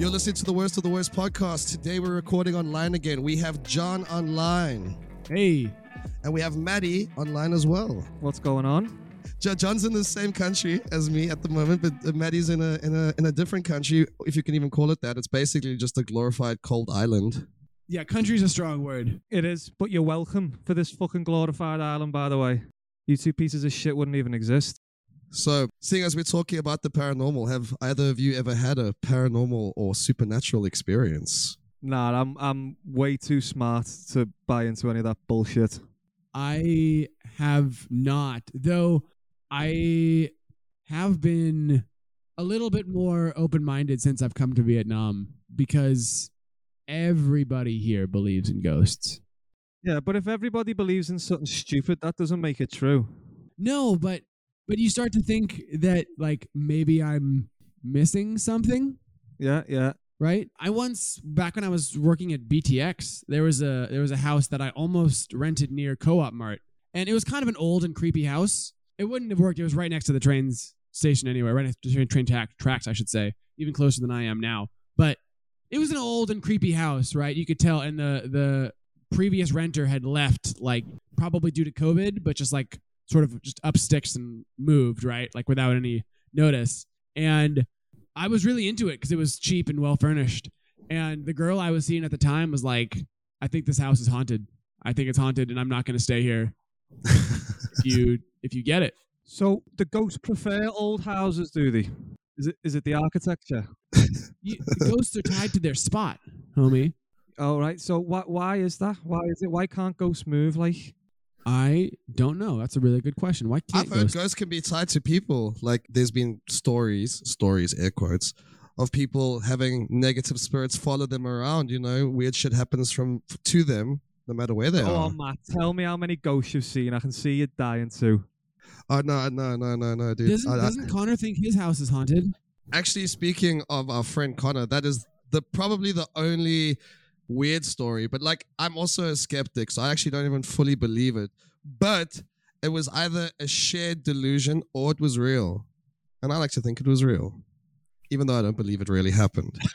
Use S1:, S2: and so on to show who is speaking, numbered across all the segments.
S1: You're listening to the Worst of the Worst podcast. Today we're recording online again. We have John online,
S2: Hey,
S1: and we have Maddie online as well.
S3: What's going on?
S1: Jo- John's in the same country as me at the moment, but uh, Maddie's in a in a in a different country, if you can even call it that. It's basically just a glorified cold island.
S2: yeah, country's a strong word.
S3: It is, but you're welcome for this fucking glorified island, by the way. You two pieces of shit wouldn't even exist.
S1: So, seeing as we're talking about the paranormal, have either of you ever had a paranormal or supernatural experience?
S3: Nah, I'm I'm way too smart to buy into any of that bullshit.
S2: I have not, though I have been a little bit more open minded since I've come to Vietnam because everybody here believes in ghosts.
S3: Yeah, but if everybody believes in something stupid, that doesn't make it true.
S2: No, but but you start to think that like maybe I'm missing something.
S3: Yeah, yeah.
S2: right? I once back when I was working at BTX, there was a there was a house that I almost rented near Co-op Mart, and it was kind of an old and creepy house. It wouldn't have worked. It was right next to the trains station anyway, right next to train, train track, tracks, I should say, even closer than I am now. But it was an old and creepy house, right? You could tell, and the the previous renter had left, like probably due to COVID, but just like sort of just up sticks and moved, right? Like without any notice. And I was really into it because it was cheap and well furnished. And the girl I was seeing at the time was like, I think this house is haunted. I think it's haunted and I'm not going to stay here if you if you get it.
S3: So the ghosts prefer old houses, do they? Is it is it the architecture?
S2: You, the ghosts are tied to their spot, homie.
S3: All right. So why why is that? Why is it? Why can't ghosts move? Like
S2: I don't know. That's a really good question. Why can't
S1: I've heard
S2: ghosts?
S1: ghosts can be tied to people. Like there's been stories, stories, air quotes, of people having negative spirits follow them around. You know, weird shit happens from to them, no matter where they
S3: Go
S1: are.
S3: on, Matt. Tell me how many ghosts you've seen. I can see you dying too.
S1: Oh no, no, no, no, no, dude.
S2: Doesn't,
S1: I- I-
S2: doesn't Connor think his house is haunted?
S1: actually, speaking of our friend Connor, that is the probably the only weird story. But like, I'm also a skeptic, so I actually don't even fully believe it. But it was either a shared delusion or it was real, and I like to think it was real, even though I don't believe it really happened.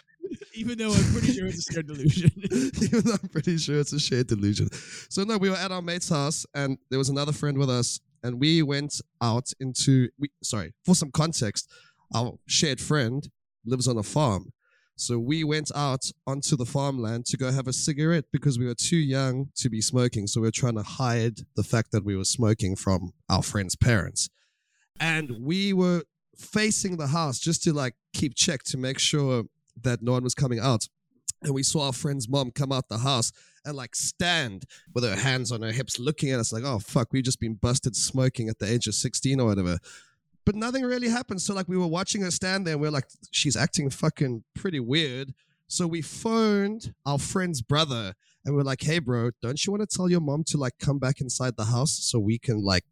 S2: Even though I'm pretty sure it's a shared delusion.
S1: Even though I'm pretty sure it's a shared delusion. So no, we were at our mate's house, and there was another friend with us, and we went out into. We, sorry, for some context, our shared friend lives on a farm, so we went out onto the farmland to go have a cigarette because we were too young to be smoking. So we were trying to hide the fact that we were smoking from our friend's parents, and we were facing the house just to like keep check to make sure that no one was coming out. And we saw our friend's mom come out the house and like stand with her hands on her hips looking at us like oh fuck we've just been busted smoking at the age of 16 or whatever but nothing really happened so like we were watching her stand there and we are like she's acting fucking pretty weird so we phoned our friend's brother and we are like hey bro don't you want to tell your mom to like come back inside the house so we can like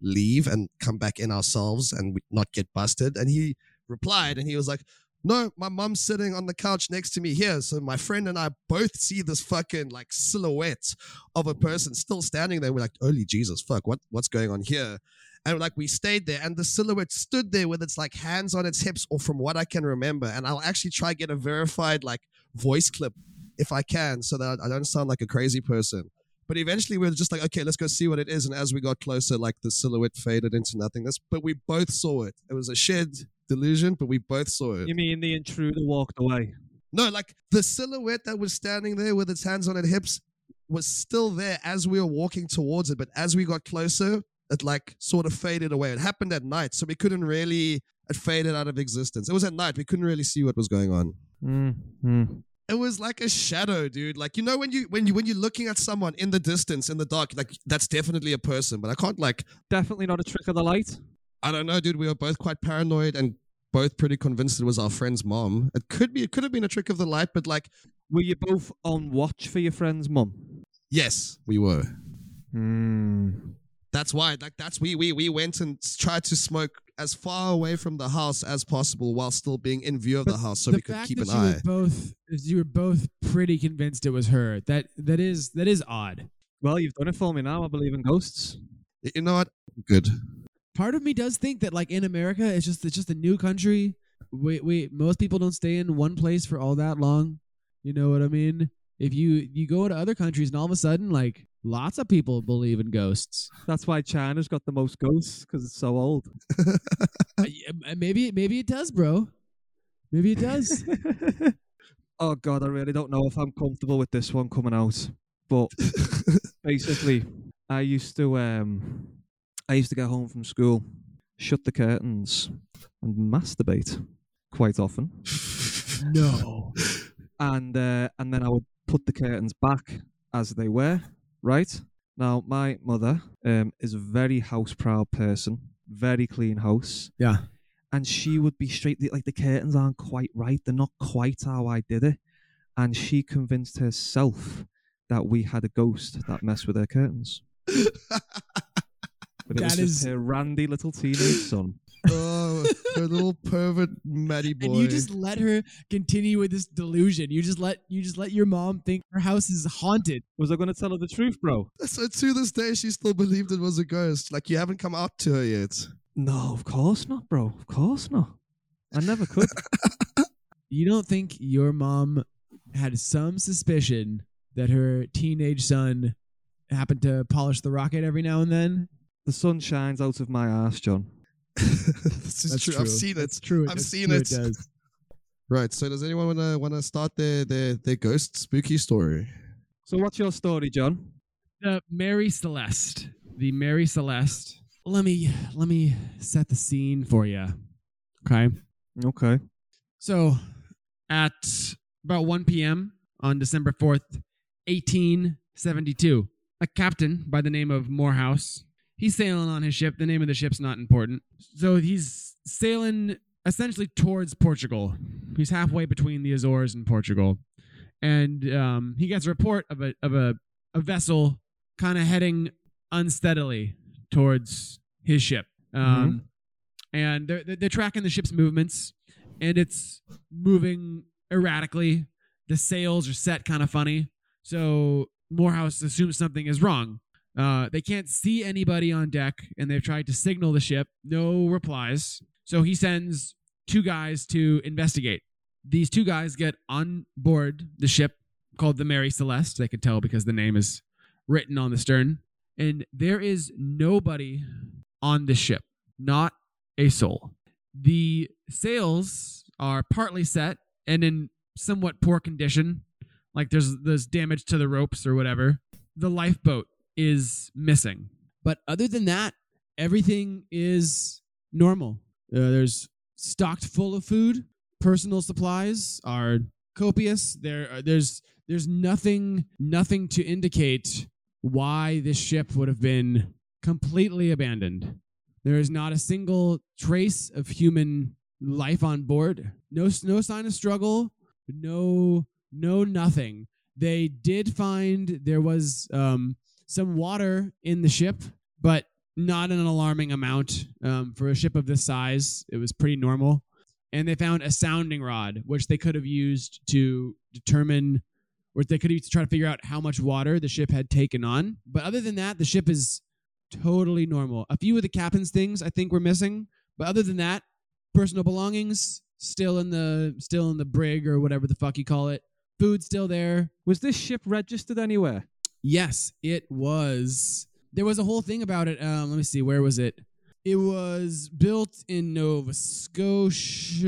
S1: leave and come back in ourselves and not get busted and he replied and he was like no, my mom's sitting on the couch next to me here. So my friend and I both see this fucking like silhouette of a person still standing there. We're like, holy Jesus, fuck, what what's going on here? And like we stayed there, and the silhouette stood there with its like hands on its hips, or from what I can remember. And I'll actually try get a verified like voice clip if I can, so that I don't sound like a crazy person. But eventually we were just like, okay, let's go see what it is. And as we got closer, like the silhouette faded into nothingness. But we both saw it. It was a shared delusion, but we both saw it.
S3: You mean the intruder walked away?
S1: No, like the silhouette that was standing there with its hands on its hips was still there as we were walking towards it. But as we got closer, it like sort of faded away. It happened at night, so we couldn't really. It faded out of existence. It was at night. We couldn't really see what was going on.
S3: Mm-hmm.
S1: It was like a shadow, dude. Like you know when you when you when you're looking at someone in the distance in the dark, like that's definitely a person. But I can't like
S3: Definitely not a trick of the light.
S1: I don't know, dude. We were both quite paranoid and both pretty convinced it was our friend's mom. It could be. It could have been a trick of the light, but like
S3: Were you both on watch for your friend's mom?
S1: yes, we were.
S3: Hmm.
S1: That's why, like, that's we we we went and tried to smoke as far away from the house as possible while still being in view of the house, so
S2: the
S1: we could keep
S2: that
S1: an
S2: you
S1: eye.
S2: were both you were both pretty convinced it was her. That that is that is odd.
S3: Well, you've done it for me now. I believe in ghosts.
S1: You know what? Good.
S2: Part of me does think that like in America, it's just it's just a new country. we we most people don't stay in one place for all that long. You know what I mean? If you you go to other countries and all of a sudden like lots of people believe in ghosts.
S3: That's why China's got the most ghosts because it's so old.
S2: Uh, maybe maybe it does, bro. Maybe it does.
S3: oh god, I really don't know if I'm comfortable with this one coming out. But basically, I used to um, I used to get home from school, shut the curtains, and masturbate quite often.
S2: no.
S3: and uh, and then I would put the curtains back as they were. Right now, my mother um, is a very house proud person, very clean house,
S2: Yeah.
S3: and she would be straight like the curtains aren't quite right; they're not quite how I did it, and she convinced herself that we had a ghost that messed with her curtains. But it was
S2: That
S3: just
S2: is-
S3: her randy little teenage son.
S1: oh, her little pervert Matty boy.
S2: And you just let her continue with this delusion. You just let you just let your mom think her house is haunted.
S3: Was I going to tell her the truth, bro?
S1: so to this day, she still believed it was a ghost. Like you haven't come out to her yet.
S3: No, of course not, bro. Of course not. I never could.
S2: You don't think your mom had some suspicion that her teenage son happened to polish the rocket every now and then?
S3: the sun shines out of my ass, John.
S1: this is
S2: That's
S1: true. I've seen it.
S2: That's true.
S1: I've
S2: That's
S1: seen
S2: true,
S1: it.
S2: does.
S1: Right. So does anyone wanna wanna start their their their ghost spooky story?
S3: So, what's your story, John?
S2: the Mary Celeste. The Mary Celeste. Let me let me set the scene for you. Okay.
S3: Okay.
S2: So, at about 1 p.m. on December 4th, 1872, a captain by the name of Morehouse, he's sailing on his ship. The name of the ship's not important. So, he's sailing essentially towards Portugal. He's halfway between the Azores and Portugal. And um, he gets a report of a, of a, a vessel kind of heading unsteadily towards his ship. Um, And they're, they're, they're tracking the ship's movements and it's moving erratically. The sails are set kind of funny. So Morehouse assumes something is wrong. Uh, they can't see anybody on deck, and they've tried to signal the ship. No replies. So he sends two guys to investigate. These two guys get on board the ship called the Mary Celeste. They could tell because the name is written on the stern. And there is nobody on the ship, not a soul. The sails are partly set and in somewhat poor condition, like there's there's damage to the ropes or whatever. The lifeboat is missing, but other than that, everything is normal. Uh, there's stocked full of food. Personal supplies are copious. There, are- there's there's nothing nothing to indicate why this ship would have been completely abandoned. There is not a single trace of human life on board. No, no sign of struggle. No, no, nothing. They did find there was um, some water in the ship, but not an alarming amount um, for a ship of this size. It was pretty normal. And they found a sounding rod, which they could have used to determine, or they could have used to try to figure out how much water the ship had taken on. But other than that, the ship is totally normal. A few of the captain's things I think were missing, but other than that, personal belongings still in the still in the brig or whatever the fuck you call it. Food still there.
S3: Was this ship registered anywhere?
S2: Yes, it was. There was a whole thing about it. Um, let me see, where was it? It was built in Nova Scotia.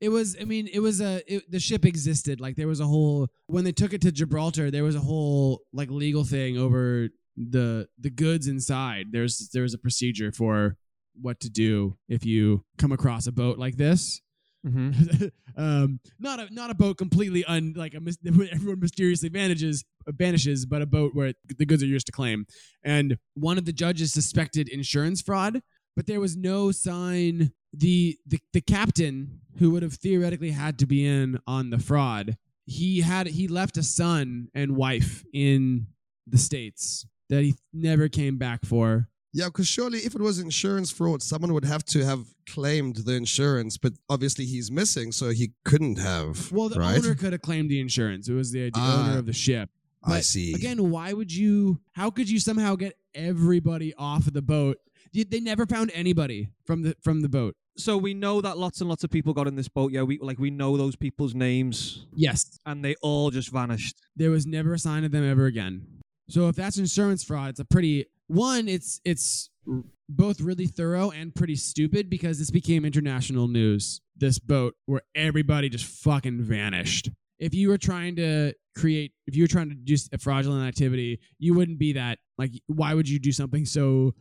S2: It was. I mean, it was a. It, the ship existed. Like there was a whole. When they took it to Gibraltar, there was a whole like legal thing over the the goods inside. There's there was a procedure for what to do if you come across a boat like this.
S3: Mm-hmm.
S2: um, not a not a boat completely un like a mis- everyone mysteriously vanishes vanishes, but a boat where the goods are yours to claim. And one of the judges suspected insurance fraud, but there was no sign. The the the captain who would have theoretically had to be in on the fraud, he had he left a son and wife in the states that he never came back for.
S1: Yeah, because surely if it was insurance fraud, someone would have to have claimed the insurance, but obviously he's missing, so he couldn't have.
S2: Well, the
S1: right?
S2: owner could have claimed the insurance. It was the, the
S1: Ah,
S2: owner of the ship.
S1: I see.
S2: Again, why would you? How could you somehow get everybody off of the boat? They never found anybody from the from the boat.
S3: So we know that lots and lots of people got in this boat. Yeah, we like we know those people's names,
S2: Yes.
S3: and they all just vanished.
S2: There was never a sign of them ever again. So if that's insurance fraud, it's a pretty one. It's it's both really thorough and pretty stupid because this became international news. This boat where everybody just fucking vanished. If you were trying to create, if you were trying to do a fraudulent activity, you wouldn't be that. Like, why would you do something so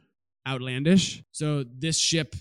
S2: outlandish? So this ship,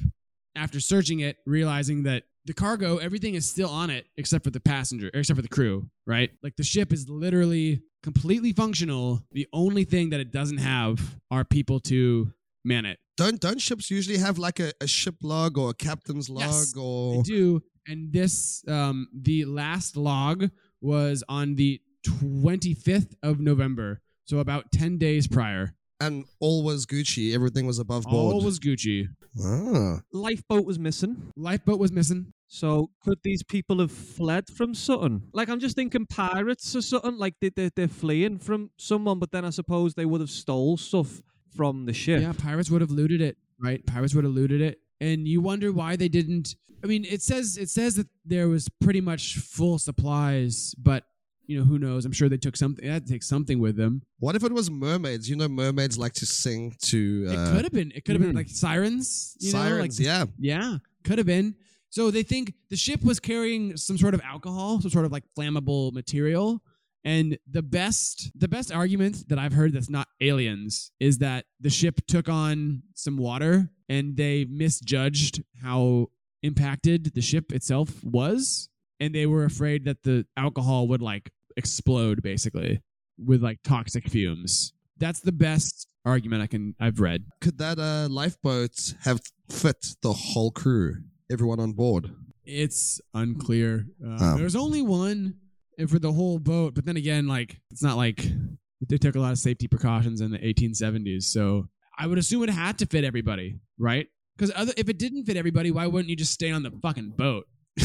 S2: after searching it, realizing that the cargo, everything is still on it except for the passenger, except for the crew, right? Like the ship is literally completely functional. The only thing that it doesn't have are people to man it.
S1: Don't don't ships usually have like a, a ship log or a captain's log
S2: Yes, They do, and this, um, the last log was on the 25th of November, so about 10 days prior.
S1: and all was Gucci. Everything was above board.
S2: All was Gucci.
S1: ah.
S3: Lifeboat was missing.
S2: Lifeboat was missing.
S3: So could these people have fled from Sutton? Like I'm just thinking pirates or something. Like they, they they're fleeing from someone, but then I suppose they would have stole stuff from the ship.
S2: Yeah, pirates would have looted it, right? Pirates would have looted it. And you wonder why they didn't I mean, it says it says that there was pretty much full supplies, but you know, who knows? I'm sure they took something they had to take something with them.
S1: What if it was mermaids? You know, mermaids like to sing to
S2: it
S1: uh,
S2: could have been it could have
S3: mhm.
S2: been like sirens, you know, like
S1: sirens. yeah,
S2: Yeah, could have been. So they think the ship was carrying some sort of alcohol, some sort of like flammable material. And the best the best argument that I've heard that's not aliens is that the ship took on some water and they misjudged how impacted the ship itself was and they were afraid that the alcohol would like explode basically with like toxic fumes. That's the best argument I can I've read.
S1: could that uh, lifeboat have fit the whole crew, everyone on board?
S2: It's unclear. Uh,
S1: Oh.
S2: There's only one for the whole boat, but then again, like it's not like they took a lot of safety precautions in the 1870s. So I would assume it had to fit everybody, right? Because if it didn't fit everybody, why wouldn't you just stay on the fucking boat?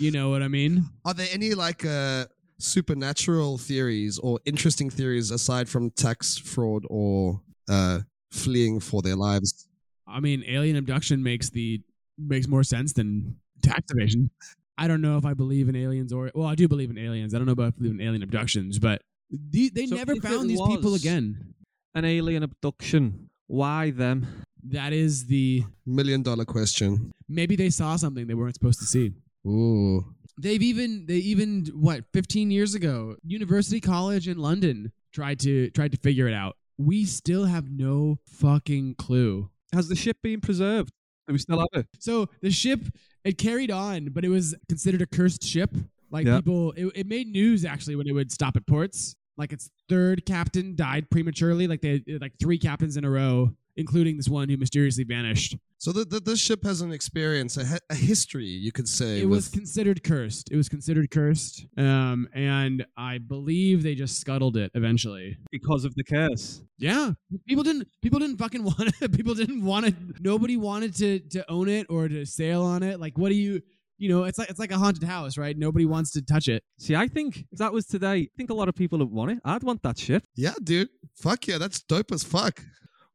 S2: You know what I mean?
S1: Are there any like uh, supernatural theories or interesting theories aside from tax fraud or uh, fleeing for their lives?
S2: I mean, alien abduction makes the makes more sense than tax evasion. I don't know if I believe in aliens or well, I do believe in aliens. I don't know if I believe in alien abductions, but the, they
S3: So
S2: never found these people again.
S3: An alien abduction. Why them?
S2: That is the
S1: Million dollar question.
S2: maybe they saw something they weren't supposed to see.
S1: Ooh.
S2: They've even they even what 15 years ago, University College in London tried to tried to figure it out. We still have no fucking clue.
S3: Has the ship been preserved? We still have it?
S2: So the ship it carried on, but it was considered a cursed ship. Like
S3: Yeah.
S2: people, it, it made news actually when it would stop at ports. Like its third captain died prematurely. Like they like three captains in a row, including this one who mysteriously vanished.
S1: So the, the, this ship has an experience, a, hi- a history, you could say.
S2: It was considered cursed. It was considered cursed, um, and I believe they just scuttled it eventually.
S3: Because of the curse.
S2: Yeah, people didn't. People didn't fucking want it. People didn't want it. Nobody wanted to to own it or to sail on it. Like, what do you? You know, it's like it's like a haunted house, right? Nobody wants to touch it.
S3: See, I think if that was today, I think a lot of people would want it. I'd want that ship.
S1: yeah, dude. Fuck yeah, that's dope as fuck.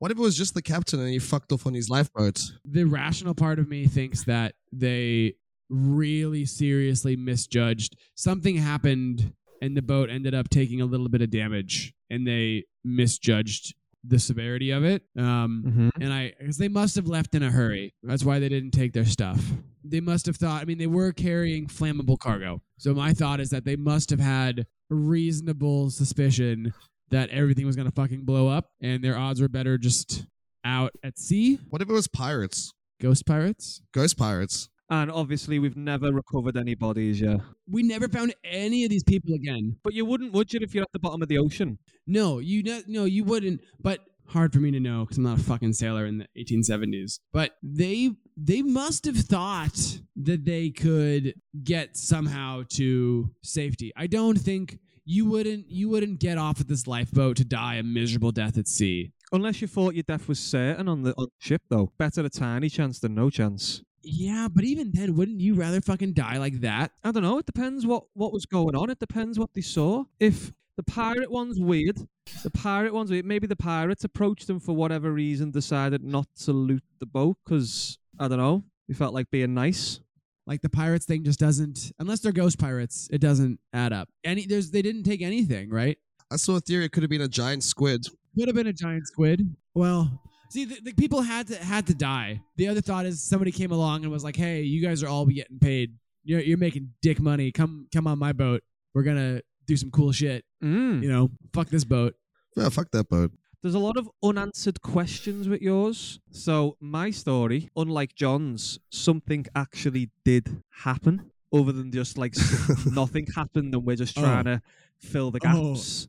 S1: What if it was just the captain and he fucked off on his lifeboat?
S2: The rational part of me thinks that they really seriously misjudged. Something happened, and the boat ended up taking a little bit of damage, and they misjudged the severity of it. Um,
S3: Mm-hmm.
S2: and I because they must have left in a hurry. That's why they didn't take their stuff. They must have thought. I mean, they were carrying flammable cargo. So my thought is that they must have had reasonable suspicion that everything was gonna fucking blow up, and their odds were better just out at sea.
S1: What if it was pirates?
S2: Ghost pirates.
S1: Ghost pirates.
S3: And obviously, we've never recovered any bodies, yeah.
S2: We never found any of these people again.
S3: But you wouldn't, would you, if you're at the bottom of the ocean?
S2: No, you ne- no, you wouldn't. But hard for me to know because I'm not a fucking sailor in the 1870s. But they they must have thought that they could get somehow to safety. I don't think you wouldn't you wouldn't get off of this lifeboat to die a miserable death at sea.
S3: Unless you thought your death was certain on the on the ship, though. Better a tiny chance than no chance.
S2: Yeah, but even then, wouldn't you rather fucking die like that?
S3: I don't know. It depends what, what was going on. It depends what they saw. If the pirate one's weird, the pirate one's weird. Maybe the pirates approached them for whatever reason, decided not to loot the boat because, I don't know, They felt like being nice.
S2: Like the pirates thing just doesn't, unless they're ghost pirates, it doesn't add up. Any there's they didn't take anything, right?
S1: I saw a theory it could have been a giant squid.
S2: Could have been a giant squid. Well, see, the, the people had to had to die. The other thought is somebody came along and was like, "Hey, you guys are all getting paid. You're you're making dick money. Come come on my boat. We're gonna do some cool shit.
S3: Mm.
S2: You know, fuck this boat."
S1: Yeah, fuck that boat.
S3: There's a lot of unanswered questions with yours. So my story, unlike John's, something actually did happen, other than just like nothing happened and we're just
S2: Oh.
S3: trying to fill the
S2: Oh.
S3: gaps.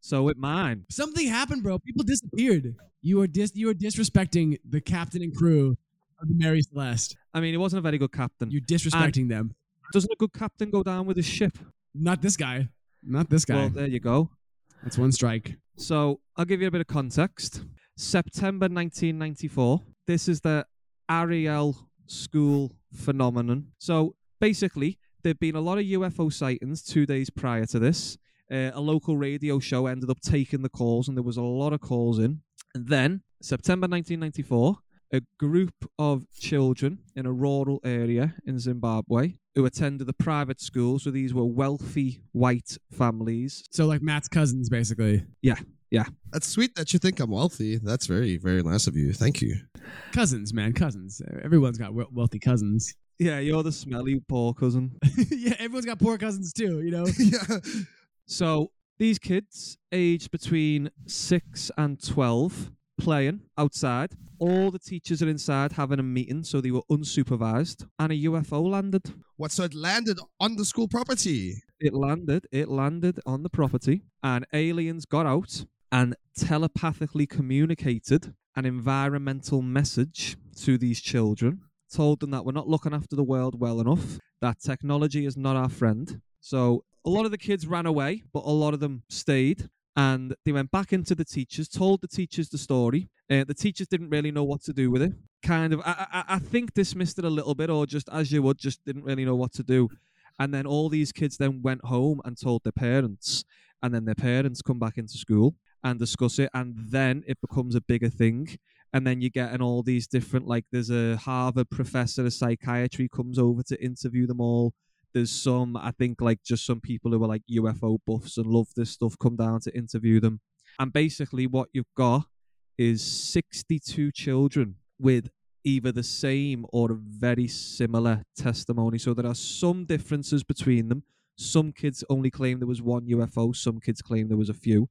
S3: so with mine,
S2: Something happened, bro. People disappeared. You were dis you were disrespecting the captain and crew of the Mary Celeste.
S3: I mean, it wasn't a very good captain.
S2: You're disrespecting them.
S3: Doesn't a good captain go down with his ship?
S2: Not this guy. Not this guy.
S3: Well, there you go.
S2: That's one strike.
S3: So I'll give you a bit of context. September 1994. This is the Ariel school phenomenon. So basically, there'd been a lot of UFO sightings two days prior to this. Uh, a local radio show ended up taking the calls, and there was a lot of calls in. And then, September 1994, a group of children in a rural area in Zimbabwe who attended the private school. So these were wealthy white families.
S2: So like Matt's cousins, basically. Yeah, yeah.
S1: That's sweet that you think I'm wealthy. That's very, very nice of you. Thank you.
S2: Cousins, man, cousins. Everyone's got we- wealthy cousins.
S3: Yeah, you're the smelly poor cousin.
S2: yeah, everyone's got poor cousins too. You know.
S1: yeah.
S3: So these kids, aged between six and twelve, playing outside. All the teachers are inside having a meeting, so they were unsupervised, and a UFO landed.
S1: What? So it landed on the school property.
S3: It landed. It landed on the property, and aliens got out and telepathically communicated an environmental message to these children. Told them that we're not looking after the world well enough. That technology is not our friend. So a lot of the kids ran away, but a lot of them stayed. And they went back into the teachers, told the teachers the story. Uh, the teachers didn't really know what to do with it. Kind of, I, I, I think dismissed it a little bit, or just as you would, just didn't really know what to do. And then all these kids then went home and told their parents, and then their parents come back into school and discuss it, and then it becomes a bigger thing. And then you get getting all these different, like there's a Harvard professor of psychiatry comes over to interview them all. There's some, I think, like just some people who are like UFO buffs and love this stuff come down to interview them. And basically, what you've got is 62 children with either the same or a very similar testimony. So there are some differences between them. Some kids only claim there was one UFO, some kids claim there was a few.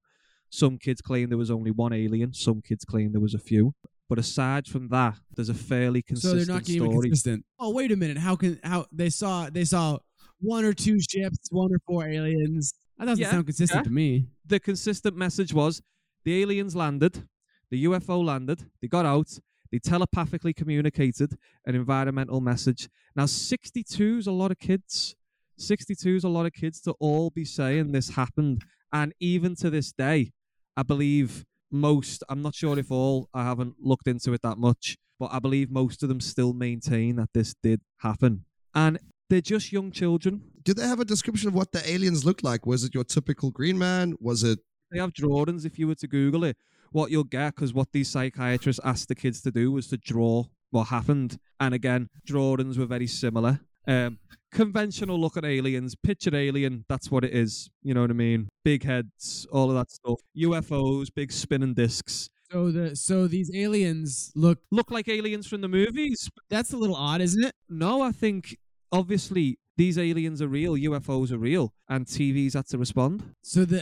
S3: Some kids claim there was only one alien, some kids claim there was a few. But aside from that, there's a fairly
S2: So
S3: consistent
S2: they're not even
S3: story.
S2: consistent. Oh, wait a minute. How can how they saw they saw one or two ships, one or four aliens. That doesn't
S3: Yeah,
S2: sound consistent
S3: yeah.
S2: to me.
S3: the consistent message was the aliens landed, the UFO landed, they got out, they telepathically communicated an environmental message. Now, 62 is a lot of kids. 62 is a lot of kids to all be saying this happened. And even to this day, I believe most, I'm not sure if all, I haven't looked into it that much, but I believe most of them still maintain that this did happen. And they're just young children.
S1: Did they have a description of what the aliens looked like? Was it your typical green man? Was it
S3: they have drawings if you were to google it what you'll get because what these psychiatrists asked the kids to do was to draw what happened and again drawings were very similar um conventional looking aliens picture alien that's what it is you know what i mean big heads all of that stuff ufos big spinning discs
S2: So the so these aliens look
S3: look like aliens from the movies
S2: that's a little odd, isn't it?
S3: no i think obviously these aliens are real ufos are real and tvs had to respond
S2: So the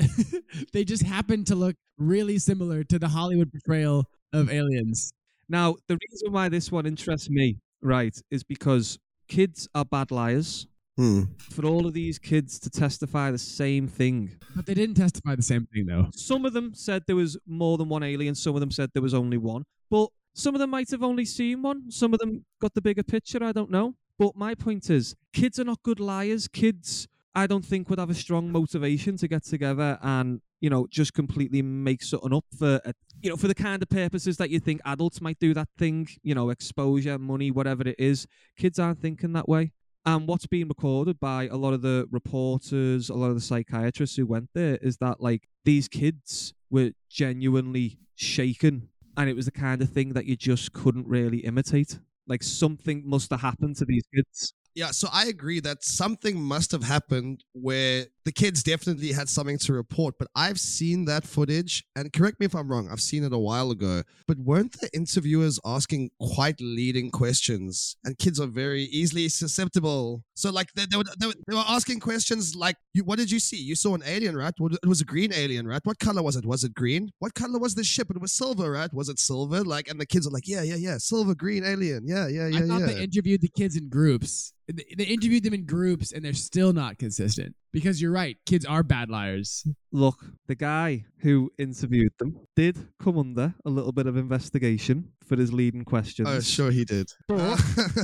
S2: they just happen to look really similar to the Hollywood portrayal of aliens.
S3: Now, the reason why this one interests me, right, is because kids are bad liars.
S1: hmm.
S3: For all of these kids to testify the same thing.
S2: But they didn't testify the same thing though.
S3: Some of them said there was more than one alien, some of them said there was only one. But some of them might have only seen one. Some of them got the bigger picture, I don't know. But my point is, kids are not good liars. Kids, I don't think, would have a strong motivation to get together and, you know, just completely make something up for, a, you know, for the kind of purposes that you think adults might do that thing, you know, exposure, money, whatever it is. Kids aren't thinking that way. And what's being recorded by a lot of the reporters, a lot of the psychiatrists who went there is that, like, these kids were genuinely shaken. And it was the kind of thing that you just couldn't really imitate. Like something must have happened to these kids.
S1: Yeah, so I agree that something must have happened where the kids definitely had something to report, but I've seen that footage, and correct me if I'm wrong, I've seen it a while ago. But weren't the interviewers asking quite leading questions? And kids are very easily susceptible. So, like, they, they, were, they, were, they were asking questions like, you, What did you see? You saw an alien, right? It was a green alien, right? What color was it? Was it green? What color was the ship? It was silver, right? Was it silver? Like, and the kids are like, Yeah, yeah, yeah, silver, green alien. Yeah, yeah, yeah,
S2: I thought
S1: yeah.
S2: they interviewed the kids in groups. They they interviewed them in groups, and they're still not consistent. Because you're right, kids are bad liars.
S3: Look, the guy who interviewed them did come under a little bit of investigation for his leading questions.
S1: oh, sure he did.
S3: But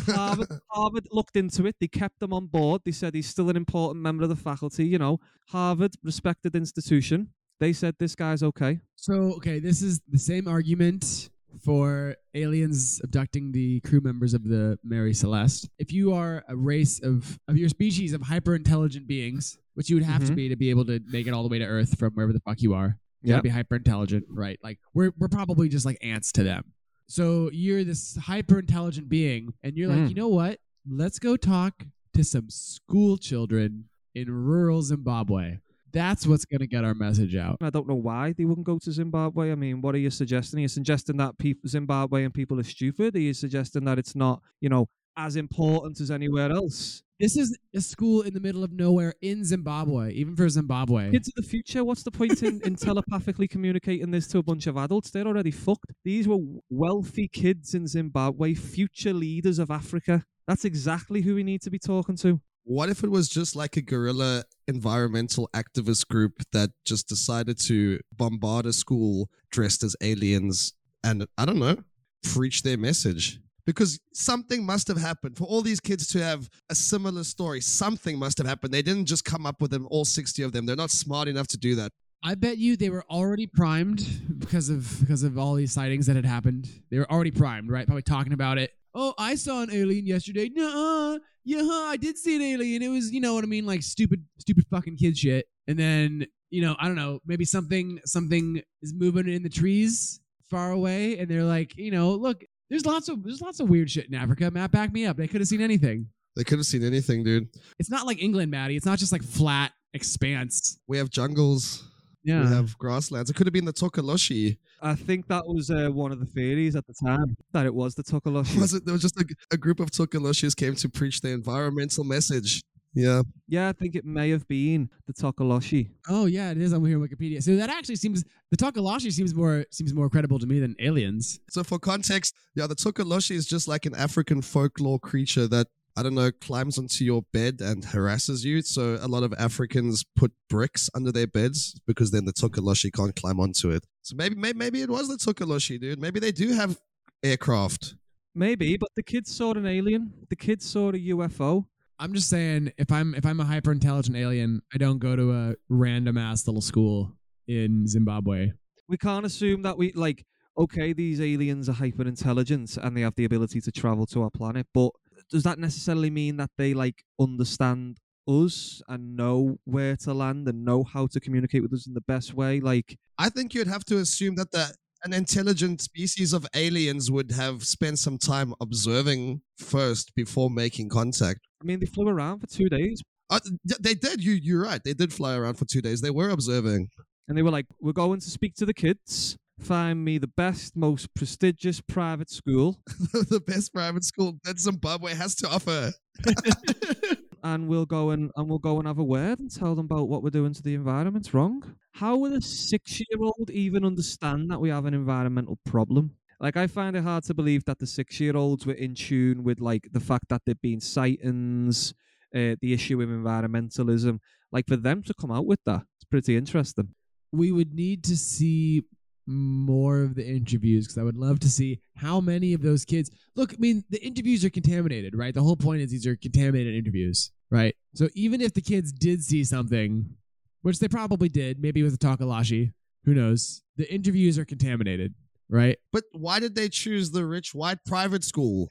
S3: Harvard, Harvard looked into it. They kept him on board. They said he's still an important member of the faculty. You know, Harvard, respected institution. They said this guy's okay.
S2: So, okay, this is the same argument for aliens abducting the crew members of the Mary Celeste. If you are a race of, of your species of hyper intelligent beings, which you would have to
S3: Mhm.
S2: be to be able to make it all the way to Earth from wherever the fuck you are, you gotta be hyper intelligent, right? Like we're we're probably just like ants to them. So you're this hyper intelligent being, and you're like,
S3: Mm.
S2: you know what? Let's go talk to some school children in rural Zimbabwe. That's what's gonna get our message out.
S3: I don't know why they wouldn't go to Zimbabwe. I mean, what are you suggesting? Are you suggesting that peop Zimbabwean people are stupid? Are you suggesting that it's not, you know, as important as anywhere else?
S2: This is a school in the middle of nowhere in Zimbabwe, even for Zimbabwe.
S3: Kids of the future, what's the point in, in telepathically communicating this to a bunch of adults? They're already fucked. These were wealthy kids in Zimbabwe, future leaders of Africa. That's exactly who we need to be talking to.
S1: What if it was just like a guerrilla environmental activist group that just decided to bombard a school dressed as aliens and, I don't know, preach their message? Because something must have happened for all these kids to have a similar story. Something must have happened. They didn't just come up with them, all 60 of them. They're not smart enough to do that.
S2: I bet you they were already primed because of because of all these sightings that had happened. They were already primed, right? Probably talking about it. Oh, I saw an alien yesterday. Nuh-uh. Yeah, I did see an alien. It was, you know what I mean, like stupid, stupid fucking kid shit. And then, you know, I don't know, maybe something something is moving in the trees far away, and they're like, you know, look, there's lots of there's lots of weird shit in Africa. Matt, back me up. They could have seen anything.
S1: They could have seen anything, dude.
S2: It's not like England, Maddie. It's not just like flat expanse.
S1: We have jungles.
S2: Yeah.
S1: We have grasslands. It could have been the Tokoloshi.
S3: I think that was uh, one of the theories at the time that it was the Tokoloshi.
S1: Was it? There was just a, a group of Tokoloshis came to preach the environmental message. Yeah.
S3: Yeah, I think it may have been the Tokoloshi.
S2: Oh yeah, it is on here on Wikipedia. So that actually seems the Tokoloshi seems more seems more credible to me than aliens.
S1: So for context, yeah, the Tokoloshi is just like an African folklore creature that I don't know climbs onto your bed and harasses you. So a lot of Africans put bricks under their beds because then the Tokoloshi can't climb onto it. So maybe maybe, maybe it was the Tokoloshi, dude. Maybe they do have aircraft.
S3: Maybe, but the kids saw an alien. The kids saw a UFO.
S2: I'm just saying, if I'm if I'm a hyper intelligent alien, I don't go to a random ass little school in Zimbabwe.
S3: We can't assume that we like. Okay, these aliens are hyper intelligent and they have the ability to travel to our planet, but does that necessarily mean that they like understand us and know where to land and know how to communicate with us in the best way? Like,
S1: I think you'd have to assume that the an intelligent species of aliens would have spent some time observing first before making contact.
S3: I mean, they flew around for two days
S1: Uh, they did. You you're right. They did fly around for two days. They were observing.
S3: and they were like, "We're going to speak to the kids." Find me the best, most prestigious private school,
S1: the best private school that Zimbabwe has to offer.
S3: and we'll go and, and we'll go and have a word and tell them about what we're doing to the environment wrong. How would a six year old even understand that we have an environmental problem? Like I find it hard to believe that the six year olds were in tune with like the fact that there've been sightings, uh, the issue of environmentalism. Like for them to come out with that, it's pretty interesting.
S2: We would need to see more of the interviews because I would love to see how many of those kids. Look, I mean, the interviews are contaminated, right? The whole point is these are contaminated interviews, right? So even if the kids did see something, which they probably did, maybe with a Tokoloshi, who knows? The interviews are contaminated, right?
S1: But why did they choose the rich white private school?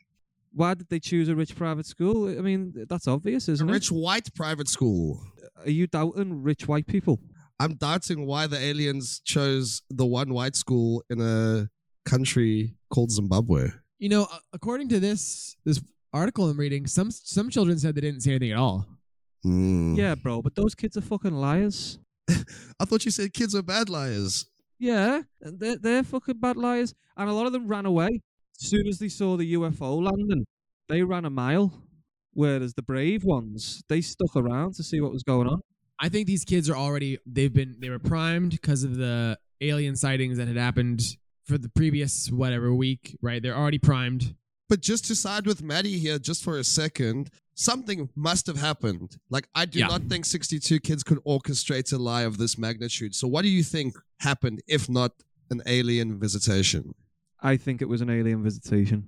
S3: Why did they choose a rich private school? I mean, that's obvious, isn't it?
S1: A rich white private school.
S3: Are you doubting rich white people?
S1: I'm doubting why the aliens chose the one white school in a country called Zimbabwe.
S2: You know, uh, according to this this article I'm reading, some some children said they didn't see anything at all.
S1: Hmm.
S3: Yeah, bro, but those kids are fucking liars.
S1: I thought you said kids are bad liars.
S3: Yeah, they're, they're fucking bad liars. And a lot of them ran away. As soon as they saw the UFO landing, they ran a mile. Whereas the brave ones, they stuck around to see what was going on.
S2: I think these kids are already they've been they were primed because of the alien sightings that had happened for the previous whatever week, right? They're already primed.
S1: But just to side with Maddie here, just for a second, something must have happened. Like, I do
S2: Yeah.
S1: not think 62 kids could orchestrate a lie of this magnitude. So, what do you think happened if not an alien visitation?
S3: I think it was an alien visitation.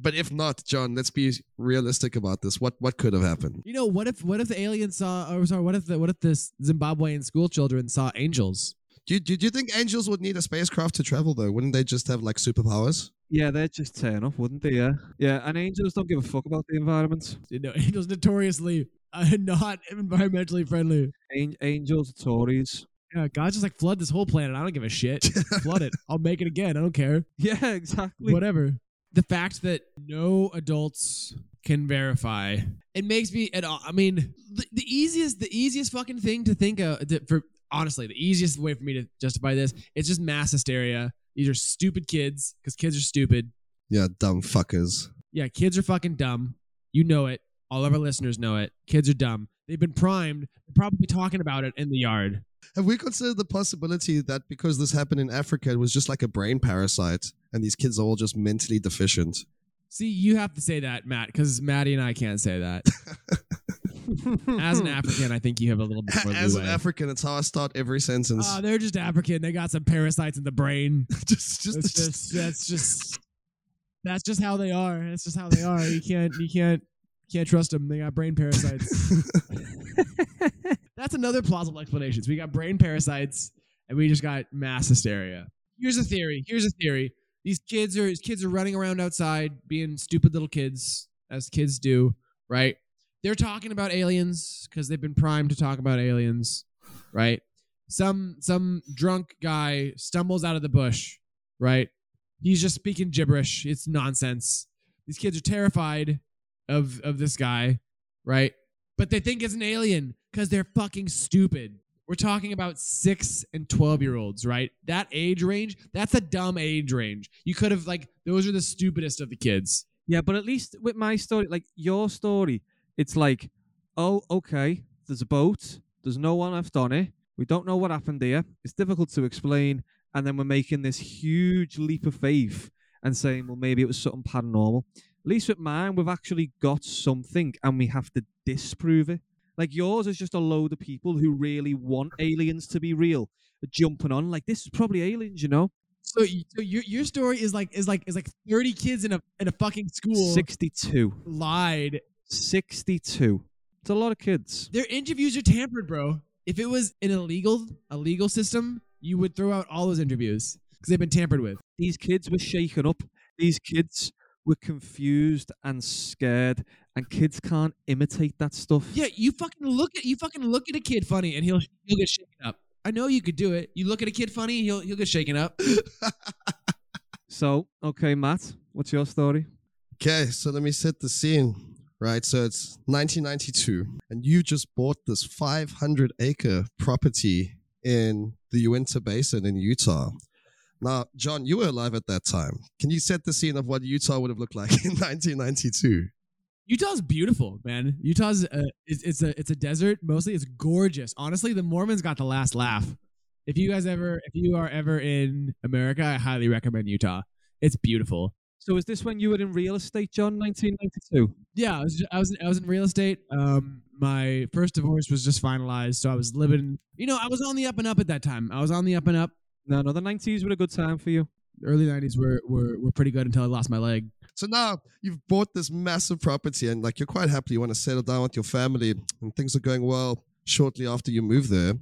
S1: But if not, John, let's be realistic about this. What what could have happened?
S2: You know, what if what if the aliens saw or sorry, what if the what if the Zimbabwean school children saw angels?
S1: Do you, do you think angels would need a spacecraft to travel though? Wouldn't they just have like superpowers?
S3: Yeah, they'd just turn off, wouldn't they? Yeah. Yeah, and angels don't give a fuck about the environment.
S2: You know, angels notoriously are not environmentally friendly.
S3: An- angels are Tories.
S2: Yeah, God just like flood this whole planet. I don't give a shit. flood it. I'll make it again. I don't care.
S3: Yeah, exactly.
S2: Whatever. The fact that no adults can verify it makes me. At all, I mean, the, the easiest, the easiest fucking thing to think of to, for honestly, the easiest way for me to justify this, it's just mass hysteria. These are stupid kids because kids are stupid.
S1: Yeah, dumb fuckers.
S2: Yeah, kids are fucking dumb. You know it. All of our listeners know it. Kids are dumb. They've been primed. They're probably talking about it in the yard.
S1: Have we considered the possibility that because this happened in Africa, it was just like a brain parasite and these kids are all just mentally deficient?
S2: See, you have to say that, Matt, because Maddie and I can't say that. As an African, I think you have a little bit more
S1: As an. African, it's how I start every sentence.
S2: Oh, they're just African. They got some parasites in the brain.
S1: just, just,
S2: That's just that's just that's just how they are. That's just how they are. You can't you can't can't trust them. They got brain parasites. that's another plausible explanation. So we got brain parasites and we just got mass hysteria. Here's a theory. Here's a theory. These kids are these kids are running around outside being stupid little kids as kids do, right? They're talking about aliens because they've been primed to talk about aliens, right? Some some drunk guy stumbles out of the bush, right? He's just speaking gibberish. It's nonsense. These kids are terrified of of this guy, right? But they think it's an alien because they're fucking stupid. We're talking about six and twelve year olds, right? That age range, that's a dumb age range. You could have like those are the stupidest of the kids.
S3: Yeah, but at least with my story, like your story, it's like, oh, okay, there's a boat, there's no one left on it, we don't know what happened here, it's difficult to explain, and then we're making this huge leap of faith and saying, well, maybe it was something paranormal. At least with mine, we've actually got something and we have to disprove it. Like yours is just a load of people who really want aliens to be real, jumping on like this is probably aliens, you know.
S2: So, so your your story is like is like is like thirty kids in a in a fucking school
S3: Sixty-two.
S2: lied
S3: 62. It's a lot of kids.
S2: Their interviews are tampered, bro. If it was an illegal a legal system, you would throw out all those interviews because they've been tampered with.
S3: These kids were shaken up. These kids were confused and scared, and kids can't imitate that stuff.
S2: Yeah, you fucking look at you fucking look at a kid funny and he'll he'll get shaken up. I know you could do it. You look at a kid funny, he'll he'll get shaken up.
S3: So, okay, Matt, what's your story?
S1: Okay, so let me set the scene. Right, so it's 1992, and you just bought this 500 acre property in the Uinta Basin in Utah. Now, John, you were alive at that time. Can you set the scene of what Utah would have looked like in 1992?
S2: Utah's beautiful, man. Utah's uh, it's, it's a it's a desert. Mostly, it's gorgeous. Honestly, the Mormons got the last laugh. If you guys ever if you are ever in America, I highly recommend Utah. It's beautiful.
S3: So, is this when you were in real estate, John, 1992?
S2: Yeah, I was I was I was in real estate. Um, my first divorce was just finalized, so I was living. You know, I was on the up and up at that time. I was on the up and up.
S3: No, no, the 90s were a good time for you.
S2: The early '90s were were were pretty good until I lost my leg.
S1: So now you've bought this massive property and like you're quite happy. You want to settle down with your family and things are going well. Shortly after you move there,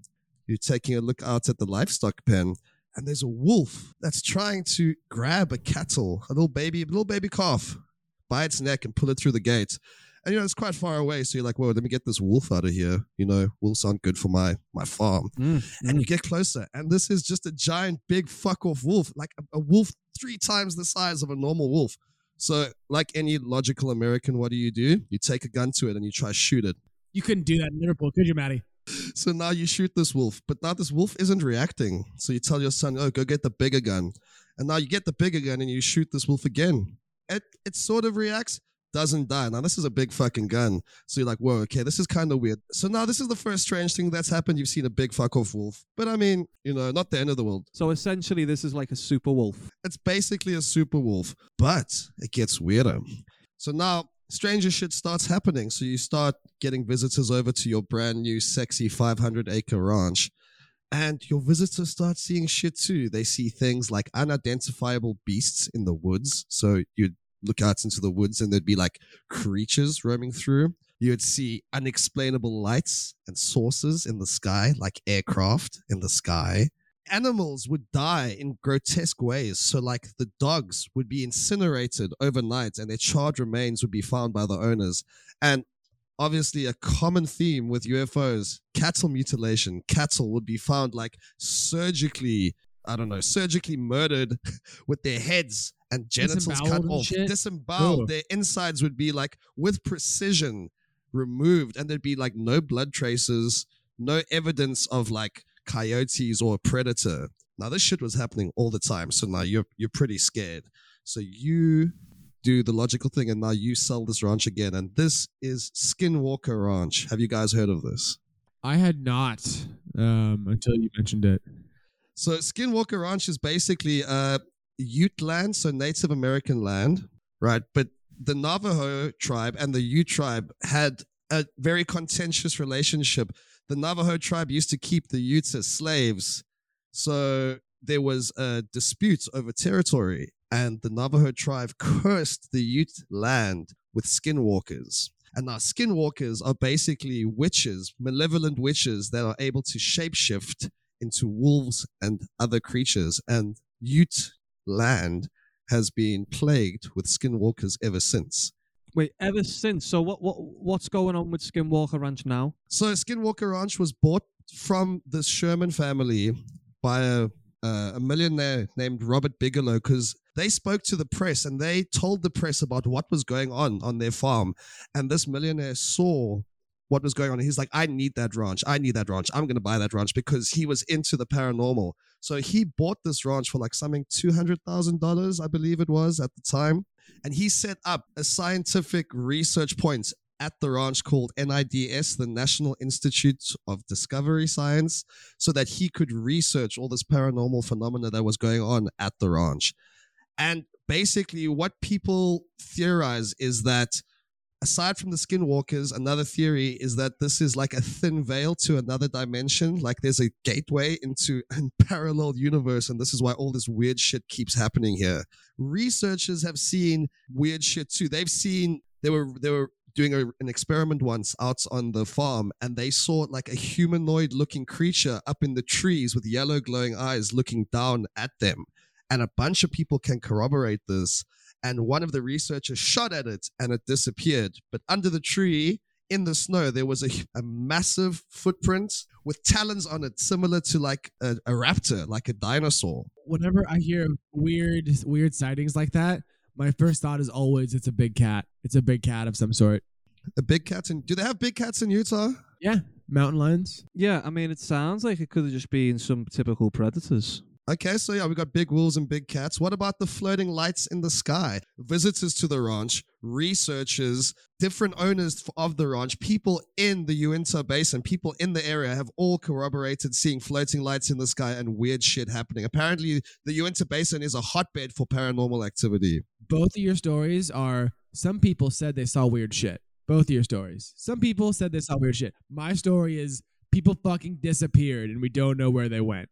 S1: you're taking a look out at the livestock pen and there's a wolf that's trying to grab a cattle, a little baby, a little baby calf by its neck and pull it through the gate. And you know, it's quite far away. So you're like, whoa, let me get this wolf out of here. You know, wolves aren't good for my, my farm.
S3: Mm,
S1: And you get closer, and this is just a giant, big fuck off wolf, like a, a wolf three times the size of a normal wolf. So, like any logical American, what do you do? You take a gun to it and you try shoot it.
S2: You couldn't do that in Liverpool, could you, Matty?
S1: So now you shoot this wolf, but now this wolf isn't reacting. So you tell your son, "Oh, go get the bigger gun," and now you get the bigger gun and you shoot this wolf again. It it sort of reacts, doesn't die. Now this is a big fucking gun, so you're like, "Whoa, okay, this is kind of weird." So now this is the first strange thing that's happened. You've seen a big fuck off wolf, but I mean, you know, not the end of the world.
S3: So essentially, this is like a super wolf.
S1: It's basically a super wolf, but it gets weirder. So now stranger shit starts happening. So you start getting visitors over to your brand new, sexy 500 acre ranch. And your visitors start seeing shit too. They see things like unidentifiable beasts in the woods. So you'd look out into the woods and there'd be like creatures roaming through. You'd see unexplainable lights and sources in the sky, like aircraft in the sky animals would die in grotesque ways. So, like the dogs would be incinerated overnight and their charred remains would be found by the owners. And obviously, a common theme with UFOs cattle mutilation. Cattle would be found like surgically, I don't know, surgically murdered with their heads and genitals cut off,
S2: shit?
S1: disemboweled. Their insides would be like with precision removed, and there'd be like no blood traces, no evidence of like coyotes or a predator. Now this shit was happening all the time, so now you're you're pretty scared. So you do the logical thing, and now you sell this ranch again, and this is Skinwalker Ranch. Have you guys heard of this?
S2: I had not um, until you mentioned it.
S1: So Skinwalker Ranch is basically uh, Ute land, so Native American land, right? But the Navajo tribe and the Ute tribe had a very contentious relationship. The Navajo tribe used to keep the Utes as slaves, so there was a dispute over territory, and the Navajo tribe cursed the Ute land with skinwalkers. And now skinwalkers are basically witches, malevolent witches that are able to shapeshift into wolves and other creatures. And Ute land has been plagued with skinwalkers ever since.
S3: Wait, ever since. So what what what's going on with Skinwalker Ranch now?
S1: So Skinwalker Ranch was bought from the Sherman family by a, uh, a millionaire named Robert Bigelow because they spoke to the press and they told the press about what was going on on their farm. And this millionaire saw what was going on. He's like, I need that ranch. I need that ranch. I'm going to buy that ranch because he was into the paranormal. So he bought this ranch for like something $200,000, I believe it was at the time. And he set up a scientific research point at the ranch called NIDS, the National Institute of Discovery Science, so that he could research all this paranormal phenomena that was going on at the ranch. And basically, what people theorize is that aside from the skinwalkers, another theory is that this is like a thin veil to another dimension. Like there's a gateway into a parallel universe, and this is why all this weird shit keeps happening here. Researchers have seen weird shit too. They've seen they were they were doing a, an experiment once out on the farm and they saw like a humanoid looking creature up in the trees with yellow glowing eyes looking down at them and a bunch of people can corroborate this and one of the researchers shot at it and it disappeared. But under the tree in the snow, there was a, a massive footprint with talons on it, similar to like a, a raptor, like a dinosaur.
S2: Whenever I hear weird, weird sightings like that, my first thought is always it's a big cat. It's a big cat of some sort.
S1: A big cat in, do they have big cats in Utah?
S2: Yeah, mountain lions.
S3: Yeah, I mean, it sounds like it could have just been some typical predators.
S1: Okay, so yeah, we got big wolves and big cats. What about the floating lights in the sky? Visitors to the ranch, researchers, different owners of the ranch, people in the Uinta Basin, people in the area have all corroborated seeing floating lights in the sky and weird shit happening. Apparently, the Uinta Basin is a hotbed for paranormal activity.
S2: Both of your stories are some people said they saw weird shit. Both of your stories. Some people said they saw weird shit. My story is people fucking disappeared and we don't know where they went.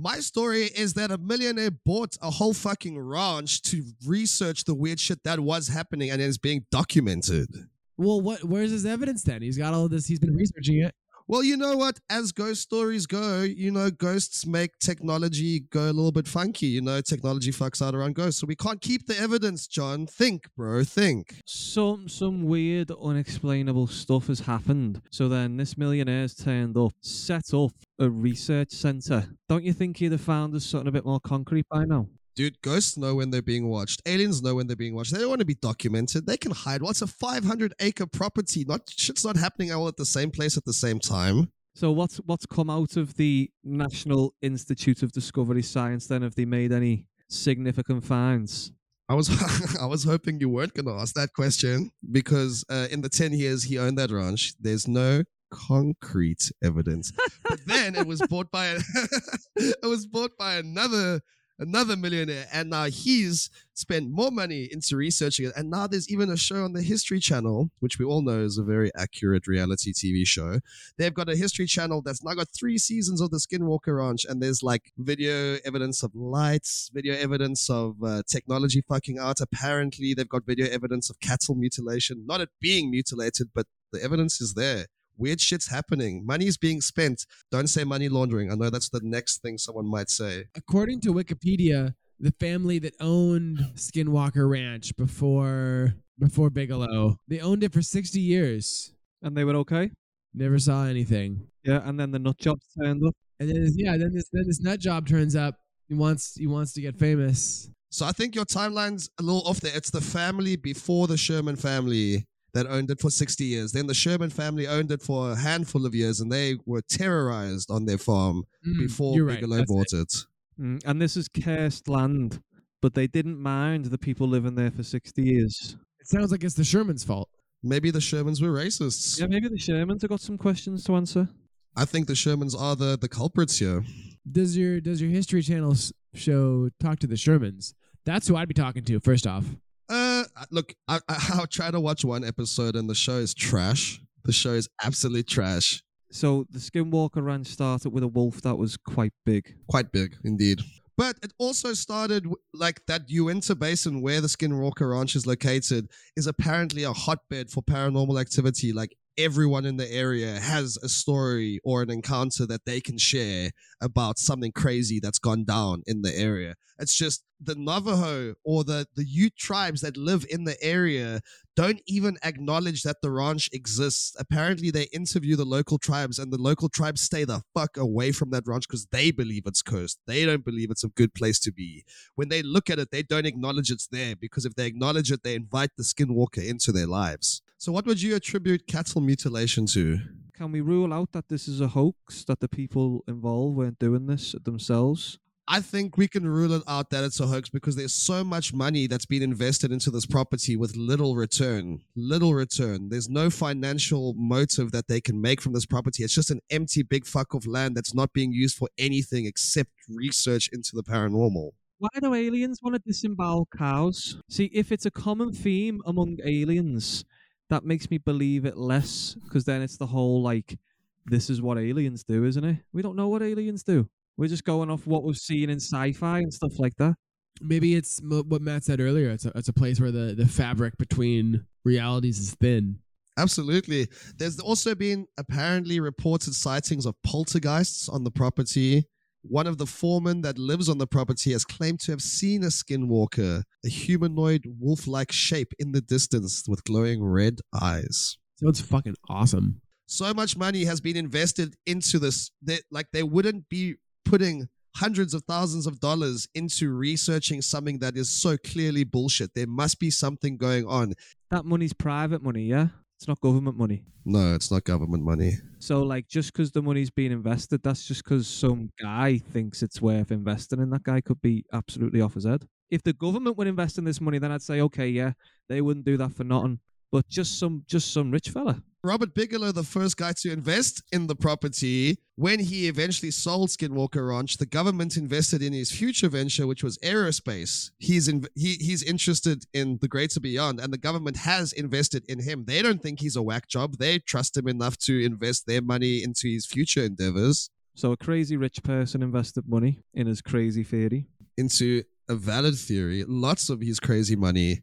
S1: My story is that a millionaire bought a whole fucking ranch to research the weird shit that was happening and is being documented.
S2: Well, what? Where's his evidence then? He's got all this. He's been researching it.
S1: Well, you know what? As ghost stories go, you know, ghosts make technology go a little bit funky. You know, technology fucks out around ghosts. So we can't keep the evidence, John. Think, bro, think.
S3: Some some weird, unexplainable stuff has happened. So then this millionaire's turned up, set up a research center. Don't you think he'd have found us something a bit more concrete by now?
S1: Dude, ghosts know when they're being watched. Aliens know when they're being watched. They don't want to be documented. They can hide. What's a 500 acre property? Not shit's not happening all at the same place at the same time.
S3: So what's what's come out of the National Institute of Discovery Science then? Have they made any significant finds?
S1: I was I was hoping you weren't going to ask that question because uh, in the 10 years he owned that ranch, there's no concrete evidence. but then it was bought by a, it was bought by another another millionaire and now he's spent more money into researching it and now there's even a show on the history channel which we all know is a very accurate reality tv show. They've got a history channel that's now got three seasons of the skinwalker ranch and there's like video evidence of lights video evidence of uh, technology fucking out. Apparently they've got video evidence of cattle mutilation not it being mutilated but the evidence is there weird shit's happening. Money is being spent. Don't say money laundering. I know that's the next thing someone might say.
S2: According to Wikipedia, the family that owned Skinwalker Ranch before before Bigelow, they owned it for 60 years.
S3: And they were okay.
S2: Never saw anything.
S3: Yeah, and then the nut jobs turned up.
S2: And then this, yeah, then this then this nut job turns up. He wants he wants to get famous.
S1: So I think your timeline's a little off there. It's the family before the Sherman family that owned it for 60 years. Then the Sherman family owned it for a handful of years and they were terrorized on their farm
S2: Mm,
S1: before
S2: you're right.
S1: Bigelow bought it.
S3: Mm, and this is cursed land, but they didn't mind the people living there for 60 years.
S2: It sounds like it's the Sherman's fault.
S1: Maybe the Shermans were racists.
S3: Yeah, maybe the Shermans have got some questions to answer.
S1: I think the Shermans are the, the culprits here.
S2: Does your does your History Channel show talk to the Shermans? That's who I'd be talking to first off.
S1: Uh, look, I, I, I'll try to watch one episode and the show is trash. The show is absolutely trash.
S3: So the Skinwalker Ranch started with a wolf that was quite big.
S1: Quite big, indeed. But it also started like that Uinta Basin where the Skinwalker Ranch is located is apparently a hotbed for paranormal activity. Like everyone in the area has a story or an encounter that they can share about something crazy that's gone down in the area. It's just the Navajo or the, the Ute tribes that live in the area don't even acknowledge that the ranch exists. Apparently, they interview the local tribes, and the local tribes stay the fuck away from that ranch because they believe it's cursed. They don't believe it's a good place to be. When they look at it, they don't acknowledge it's there because if they acknowledge it, they invite the skinwalker into their lives. So, what would you attribute cattle mutilation to?
S3: Can we rule out that this is a hoax, that the people involved weren't doing this themselves?
S1: I think we can rule it out that it's a hoax because there's so much money that's been invested into this property with little return. Little return. There's no financial motive that they can make from this property. It's just an empty big fuck of land that's not being used for anything except research into the paranormal.
S3: Why do aliens want to disembowel cows? See, if it's a common theme among aliens, that makes me believe it less because then it's the whole like, this is what aliens do, isn't it? We don't know what aliens do. We're just going off what we've seen in sci-fi and stuff like that.
S2: Maybe it's mo- what Matt said earlier. It's a, it's a place where the, the fabric between realities is thin.
S1: Absolutely. There's also been apparently reported sightings of poltergeists on the property. One of the foremen that lives on the property has claimed to have seen a skinwalker, a humanoid wolf like shape in the distance with glowing red eyes.
S2: Sounds fucking awesome.
S1: So much money has been invested into this that like they wouldn't be putting hundreds of thousands of dollars into researching something that is so clearly bullshit. There must be something going on.
S3: That money's private money, yeah? It's not government money.
S1: No, it's not government money.
S3: So, like, just because the money's being invested, that's just because some guy thinks it's worth investing and That guy could be absolutely off his head. If the government would invest in this money, then I'd say, okay, yeah, they wouldn't do that for nothing. But just some, just some rich fella.
S1: Robert Bigelow, the first guy to invest in the property, when he eventually sold Skinwalker Ranch, the government invested in his future venture, which was aerospace. He's in, he, he's interested in the greater beyond, and the government has invested in him. They don't think he's a whack job. They trust him enough to invest their money into his future endeavors,
S3: So a crazy rich person invested money in his crazy theory.
S1: into a valid theory. Lots of his crazy money.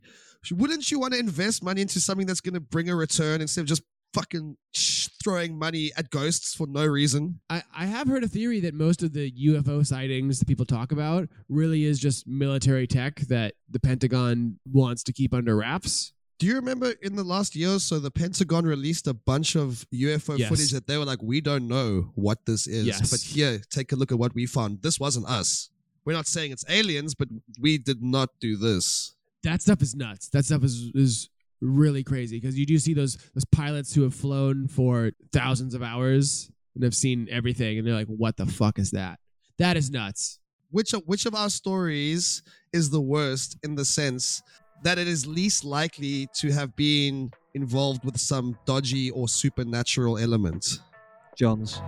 S1: Wouldn't you want to invest money into something that's going to bring a return instead of just fucking throwing money at ghosts for no reason?
S2: I, I have heard a theory that most of the UFO sightings that people talk about really is just military tech that the Pentagon wants to keep under wraps.
S1: Do you remember in the last year or so, the Pentagon released a bunch of UFO
S2: Yes.
S1: footage that they were like, we don't know what this is.
S2: Yes.
S1: But here, take a look at what we found. This wasn't us. we're not saying it's aliens, but we did not do this.
S2: That stuff is nuts. That stuff is is really crazy because you do see those those pilots who have flown for thousands of hours and have seen everything, and they're like, "What the fuck is that?" That is nuts.
S1: Which of, which of our stories is the worst in the sense that it is least likely to have been involved with some dodgy or supernatural element?
S3: John's.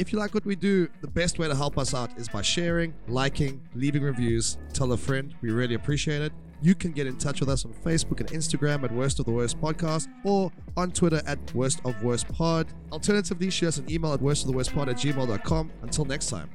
S1: If you like what we do, the best way to help us out is by sharing, liking, leaving reviews, tell a friend. We really appreciate it. You can get in touch with us on Facebook and Instagram at Worst of the Worst Podcast or on Twitter at Worst of Worst Pod. Alternatively, shoot us an email at worst of the worst pod at gmail.com. Until next time.